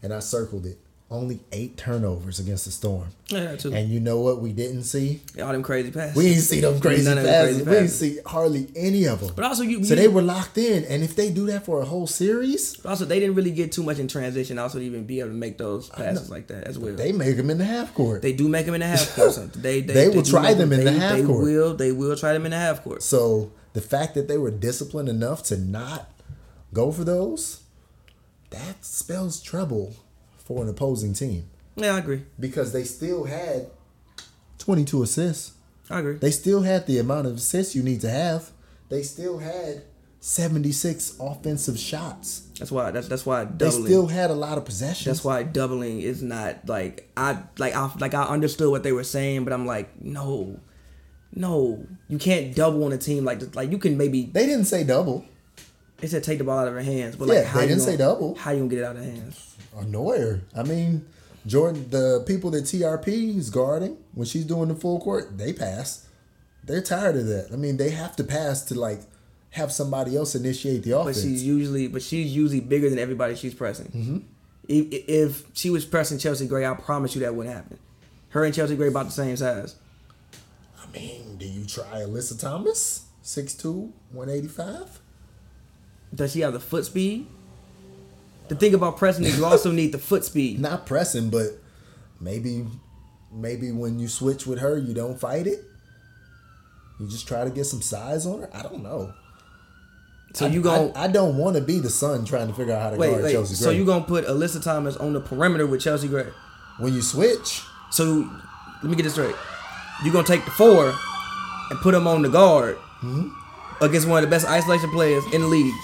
and I circled it. Only eight turnovers against the Storm. yeah, too. And you know what we didn't see? all them crazy passes. We didn't see them crazy None of them passes. crazy We didn't see hardly any of them. But also you, So you they were locked in, and if they do that for a whole series, Also, they didn't really get too much in transition. Also, to even be able to make those passes like that as well. They, make them in the half court. They do make them in the half court. They, they, They will try them in the half they court. will. They will try them in the half court. So the fact that they were disciplined enough to not go for those, that spells trouble for an opposing team Yeah, I agree. because they still had 22 assists. I agree. They still had the amount of assists you need to have. They still had 76 offensive shots. That's why. That's that's why They still had a lot of possessions. that's why doubling is not like I like I like I understood what they were saying, but I'm like no, no, you can't double on a team like. Like you can maybe They didn't say double. They said take the ball out of her hands, but Yeah, like how they you didn't gonna, say double. How you gonna get it out of her hands? Annoy her. I mean, Jordan, the people that TRP is guarding when she's doing the full court, they pass. They're tired of that. I mean, they have to pass to like have somebody else initiate the offense. But she's usually but she's usually bigger than everybody she's pressing. Mm-hmm. If, if she was pressing Chelsea Gray, I promise you that wouldn't happen. Her and Chelsea Gray about the same size. I mean, do you try Alyssa Thomas? 6'2", 185? Does she have the foot speed? The thing about pressing is you also need the foot speed. Not pressing, but maybe maybe when you switch with her, you don't fight it. You just try to get some size on her. I don't know. So I- you going I, I don't want to be the son trying to figure out how to wait guard wait. Chelsea So you gonna put Alyssa Thomas on the perimeter with Chelsea Gray? when you switch, So let me get this straight. You gonna take the four and put him on the guard Mm-hmm. against one of the best isolation players in the league.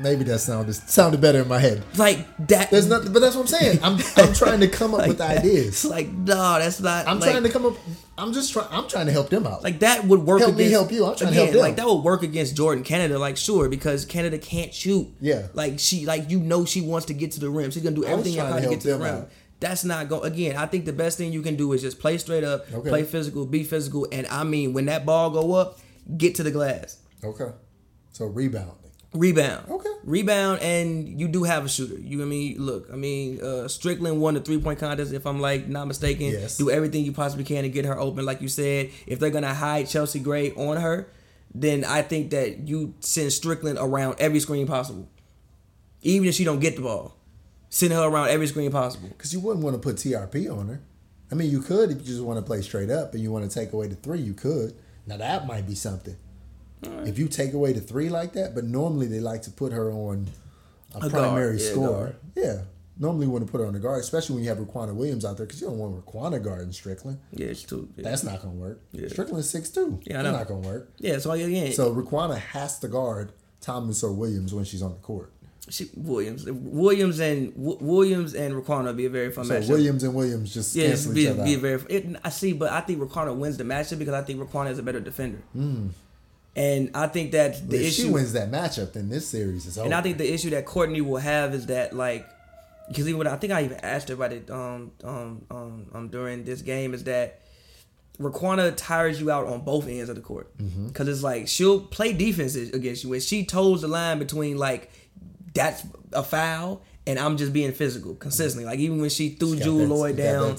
Maybe that sounded sounded better in my head. Like that. There's nothing, but that's what I'm saying. I'm I'm trying to come up like with that. ideas. Like no, that's not. I'm like, trying to come up. I'm just trying. I'm trying to help them out. Like that would work Help me against help you. I'm trying to help them. Like that would work against Jordin Canada, like sure, because Canada can't shoot. Yeah. Like she like you know she wants to get to the rim. She's gonna do everything in her power to get to the rim. out. That's not going again, I think the best thing you can do is just play straight up, Okay. play physical, be physical, and I mean when that ball go up, get to the glass. okay, so rebounding. Rebound. Okay. Rebound and you do have a shooter. You know what I mean? Look, I mean, uh Stricklen won the three point contest, if I'm like not mistaken. Yes. Do everything you possibly can to get her open. Like you said, if they're gonna hide Chelsea Gray on her, then I think that you send Stricklen around every screen possible. Even if she don't get the ball. Send her around every screen possible. Because you wouldn't want to put TRP on her. I mean, you could if you just want to play straight up and you want to take away the three. You could. Now that might be something. If you take away the three like that, but normally they like to put her on a, A primary yeah, scorer. guard. Yeah. Normally you want to put her on the guard, especially when you have Riquna Williams out there, because you don't want Riquna guarding Stricklen. Yeah, it's too. Yeah, That's not gonna work. Yeah. Stricklen's six two. Yeah, That's not gonna work. yeah so again, So Riquna has to guard Thomas or Williams when she's on the court. she, Williams, Williams and W- Williams and Raquan would be a very fun So matchup. Williams and Williams just Yeah, be, each other be very. It, I see, but I think Riquna wins the matchup because I think Riquna is a better defender. Hmm. And I think that the if issue, she wins that matchup, then this series is over. and I think the issue that Courtney will have is that like, because even I think I even asked her about it um um um, um during this game is that Riquna tires you out on both ends of the court Mm-hmm. because it's like she'll play defense against you and she toes the line between like that's a foul and I'm just being physical consistently. Like even when she threw She Jewell Loyd down.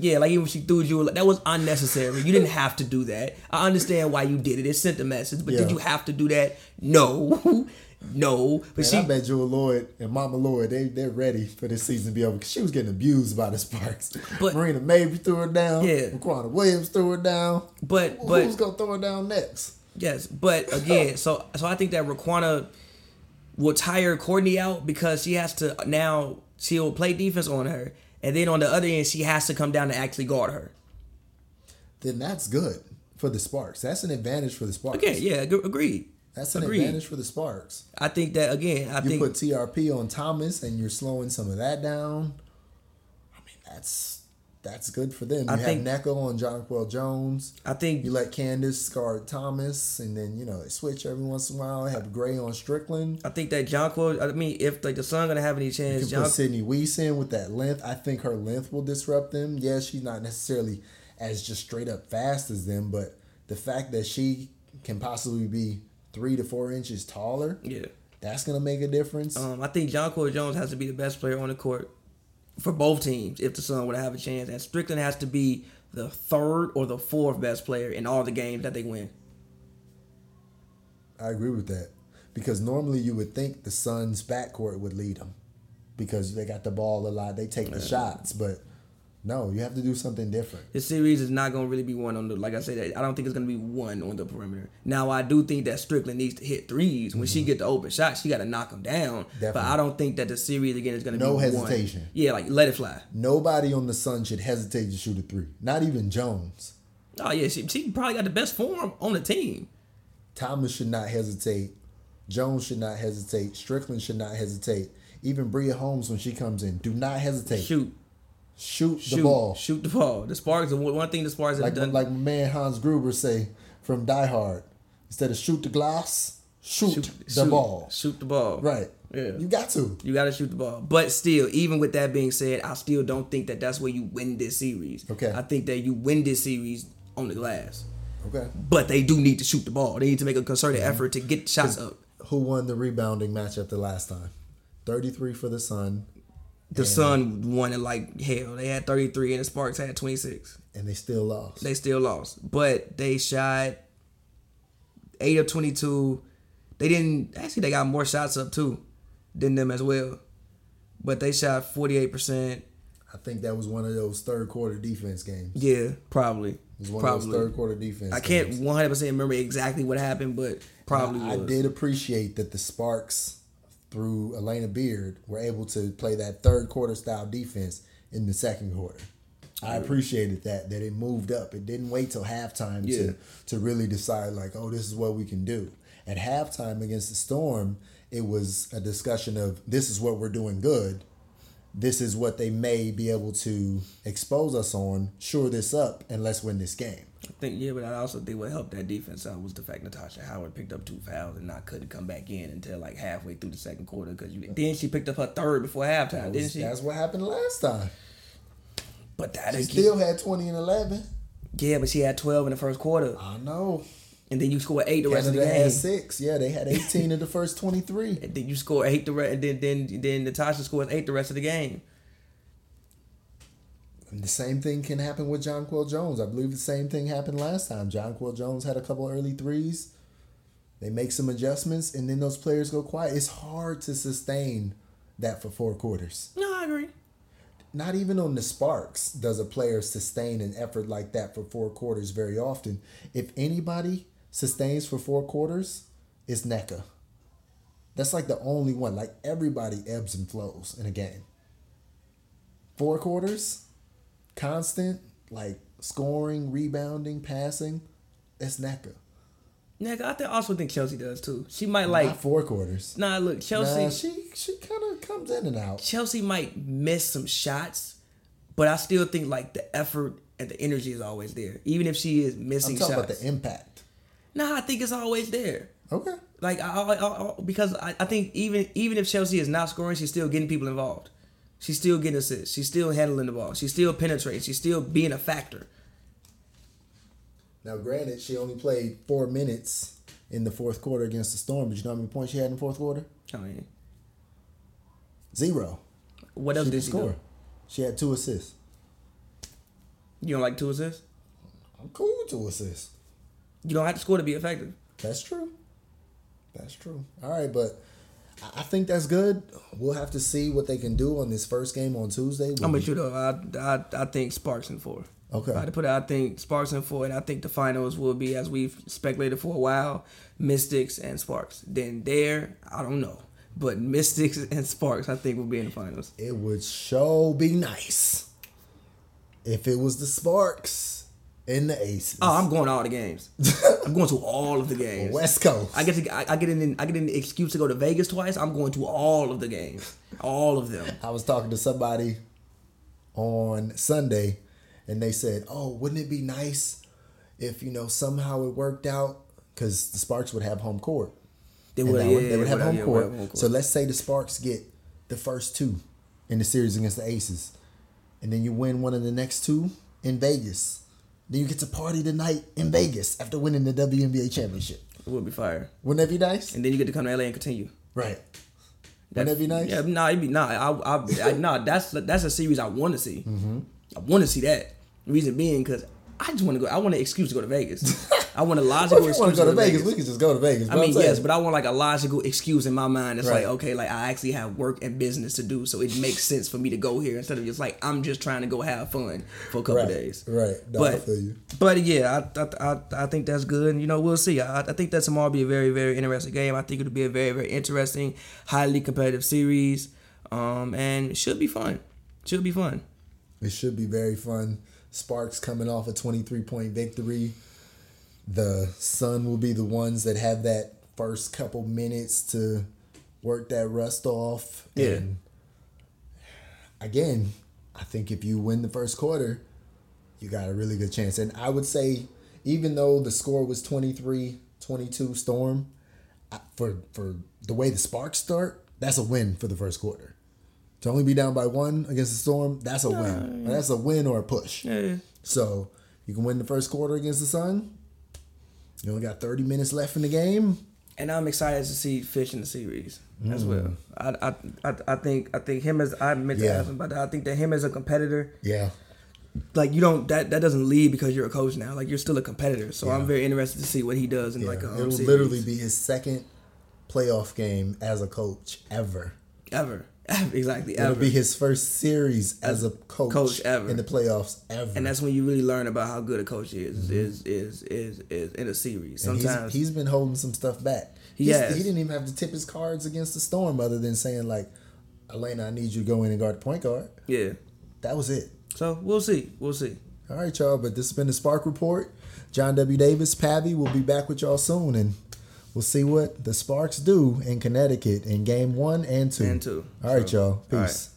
Yeah, like even when she threw you, that was unnecessary. You didn't have to do that. I understand why you did it. It sent a message, but did you have to do that? No, no. But Man, she, I bet Jewell Loyd and Mama Loyd they they're ready for this season to be over because she was getting abused by the Sparks. But- Marina Mabrey threw her down. Yeah. Riquna Williams threw her down. but Who's but gonna throw her down next? yes, but again, so so I think that Riquna will tire Courtney out because she has to now she'll play defense on her, and then on the other end she has to come down to actually guard her. Then that's good for the Sparks. That's an advantage for the Sparks. Again, yeah, ag- agreed. That's an agreed. advantage for the Sparks. I think that again. I You think you put TRP on Thomas and you're slowing some of that down. I mean, that's that's good for them. You I have think- Nneka on Jonquel Jones. I think You let Candace guard Thomas, and then you know they switch every once in a while. Have Gray on Stricklen. I think that Jonquel. I mean, if like the Sun gonna have any chance, You can put Sydney Wiese in with that length. I think her length will disrupt them. Yeah, she's not necessarily as just straight up fast as them, but the fact that she can possibly be three to four inches taller, yeah. that's gonna make a difference. Um, I think Jonquel Jones has to be the best player on the court for both teams if the Sun would have a chance, and Stricklen has to be the third or the fourth best player in all the games that they win. I agree with that because normally you would think the Suns' backcourt would lead them because they got the ball a lot. They take the shots, but No, you have to do something different. The series is not going to really be one on the. Like I said, I don't think it's going to be one on the perimeter. Now I do think that Stricklen needs to hit threes when she mm-hmm. get the open shot. She got to knock them down. But I don't think that the series again is going to No be hesitation. One. Yeah, like let it fly. Nobody on the Sun should hesitate to shoot a three. Not even Jones. Oh yeah, she, she probably got the best form on the team. Thomas should not hesitate. Jones should not hesitate. Stricklen should not hesitate. Even Bria Holmes when she comes in, do not hesitate. Shoot, Shoot, shoot the ball. shoot the ball. The Sparks. One one thing the Sparks have Like done. like my man Hans Gruber say from Die Hard. Instead of shoot the glass, shoot, shoot, the shoot- ball. Shoot the ball. Right. Yeah. You got to. You got to shoot the ball. But still, even with that being said, I still don't think that that's where you win this series. Okay. I think that you win this series on the glass. Okay. But they do need to shoot the ball. They need to make a concerted Mm-hmm. effort to get shots up. Who won the rebounding matchup the last time? 33 for the Sun, The Sun won it like hell. They had 33 and the Sparks had 26. and they still lost. They still lost. But they shot 8 of 22. They didn't actually they got more shots up too than them as well. But they shot 48%. I think that was one of those third quarter defense games. Yeah, probably. was one probably. of those third quarter defense I can't games. 100% remember exactly what happened, but probably I, I did appreciate that the Sparks, through Alana Beard, were able to play that third quarter style defense in the second quarter. I appreciated that that it moved up. It didn't wait till halftime Yeah. to to really decide like, oh, this is what we can do. At halftime against the Storm, it was a discussion of this is what we're doing good. This is what they may be able to expose us on. Shore this up and let's win this game. I think yeah, but I also think what helped that defense out was the fact Natasha Howard picked up two fouls and not couldn't come back in until like halfway through the second quarter because then she picked up her third before halftime, That didn't she? That's what happened last time. But that She still had 20 and 11. yeah, but she had twelve in the first quarter, I know. and then you score eight the rest of the game. had six. Yeah, they had 18 in the first 23. And then you score eight the rest, and then then then Natasha scores eight the rest of the game. The same thing can happen with Jonquel Jones. I believe the same thing happened last time. Jonquel Jones had a couple early threes. They make some adjustments, and then those players go quiet. It's hard to sustain that for four quarters. No, I agree. Not even on the Sparks does a player sustain an effort like that for four quarters very often. If anybody sustains for four quarters, it's Nneka. That's like the only one. Like everybody ebbs and flows in a game. Four quarters, constant, like scoring, rebounding, passing, that's Nneka. Nigga, I think, also think Chelsea does too. She might like Not four quarters. nah. Look, Chelsea. Nah, she she kind of comes in and out. Chelsea might miss some shots, but I still think like the effort and the energy is always there, even if she is I'm missing talking shots. about the impact. nah, I think it's always there. Okay. Like I, I, I, I- because I, I think even even if Chelsea is not scoring, she's still getting people involved. She's still getting assists. She's still handling the ball. She's still penetrating. She's still being a factor. Now, granted, she only played four minutes in the fourth quarter against the Storm, but you know how many points she had in the fourth quarter? Oh, I mean, Zero. what else she did she score. do? She had two assists. You don't like two assists? I'm cool with two assists. You don't have to score to be effective. That's true. That's true. All right, but I- think that's good. We'll have to see what they can do on this first game on Tuesday. I'm with you though. I, I I think Sparks in four. Okay. I to put it, I think Sparks in four, and I think the finals will be as we've speculated for a while, Mystics and Sparks. Then there, I don't know, but Mystics and Sparks, I think will be in the finals. It would sure be nice if it was the Sparks and the Aces. Oh, I'm going to all the games. I'm going to all of the games. West Coast. I get to I, I get an I get an excuse to go to Vegas twice. I'm going to all of the games, all of them. I was talking to somebody on Sunday, and they said, "Oh, wouldn't it be nice if you know somehow it worked out because the Sparks would have home court. They would, yeah, would- they would have home yeah, court. have home court. So let's say the Sparks get the first two in the series against the Aces, and then you win one of the next two in Vegas. Then you get to party tonight in Vegas after winning the WNBA championship. it would be fire. Wouldn't that be nice? And then you get to come to LA and continue. Right. That, Wouldn't that be nice? Yeah, nah, it'd be nah. I, I, I nah. That's that's a series I want to see. Mm-hmm. I want to see that. Reason being, because I just want to go. I want an excuse to go to Vegas. I want a logical Well, if you want excuse. to go to to Vegas, we can just go to Vegas. I mean, yes, but I want like a logical excuse in my mind. It's Right. like, okay, like I actually have work and business to do, so it makes sense for me to go here instead of just like I'm just trying to go have fun for a couple right, days. right. No, But feel you. but yeah, I, I I I think that's good. And, you know, we'll see. I, I think that tomorrow will be a very very interesting game. I think it'll be a very very interesting, highly competitive series, um, and it should be fun. Should be fun. It should be very fun. Sparks coming off a 23 point victory. The Sun will be the ones that have that first couple minutes to work that rust off. Yeah. And again, I think if you win the first quarter, you got a really good chance. And I would say, even though the score was 23 22 Storm, for, for the way the Sparks start, that's a win for the first quarter. To only be down by one against the Storm, that's a win. That's a win or a push. Yeah. So you can win the first quarter against the Sun. You only got 30 minutes left in the game. and I'm excited to see Fish in the series as Mm. well. I, I I I think I think him as I meant to Yeah. about that. I think that him as a competitor, Yeah. like you don't that that doesn't lead because you're a coach now. Like you're still a competitor. So I'm very interested to see what he does in yeah. like a It'll series. literally be his second playoff game as a coach ever. ever. exactly It'll ever. be his first series as a coach, coach ever. in the playoffs ever. and that's when you really learn about how good a coach is is is is is in a series. Mm-hmm. Sometimes he's, he's been holding some stuff back. He He didn't even have to tip his cards against the Storm other than saying like, Alana, I need you to go in and guard the point guard. yeah. That was it. So we'll see. We'll see. All right, y'all. But this has been the Spark Report. John W. Davis, Pavy will be back with y'all soon, and we'll see what the Sparks do in Connecticut in game one and two. And two. All right, So, y'all. Peace.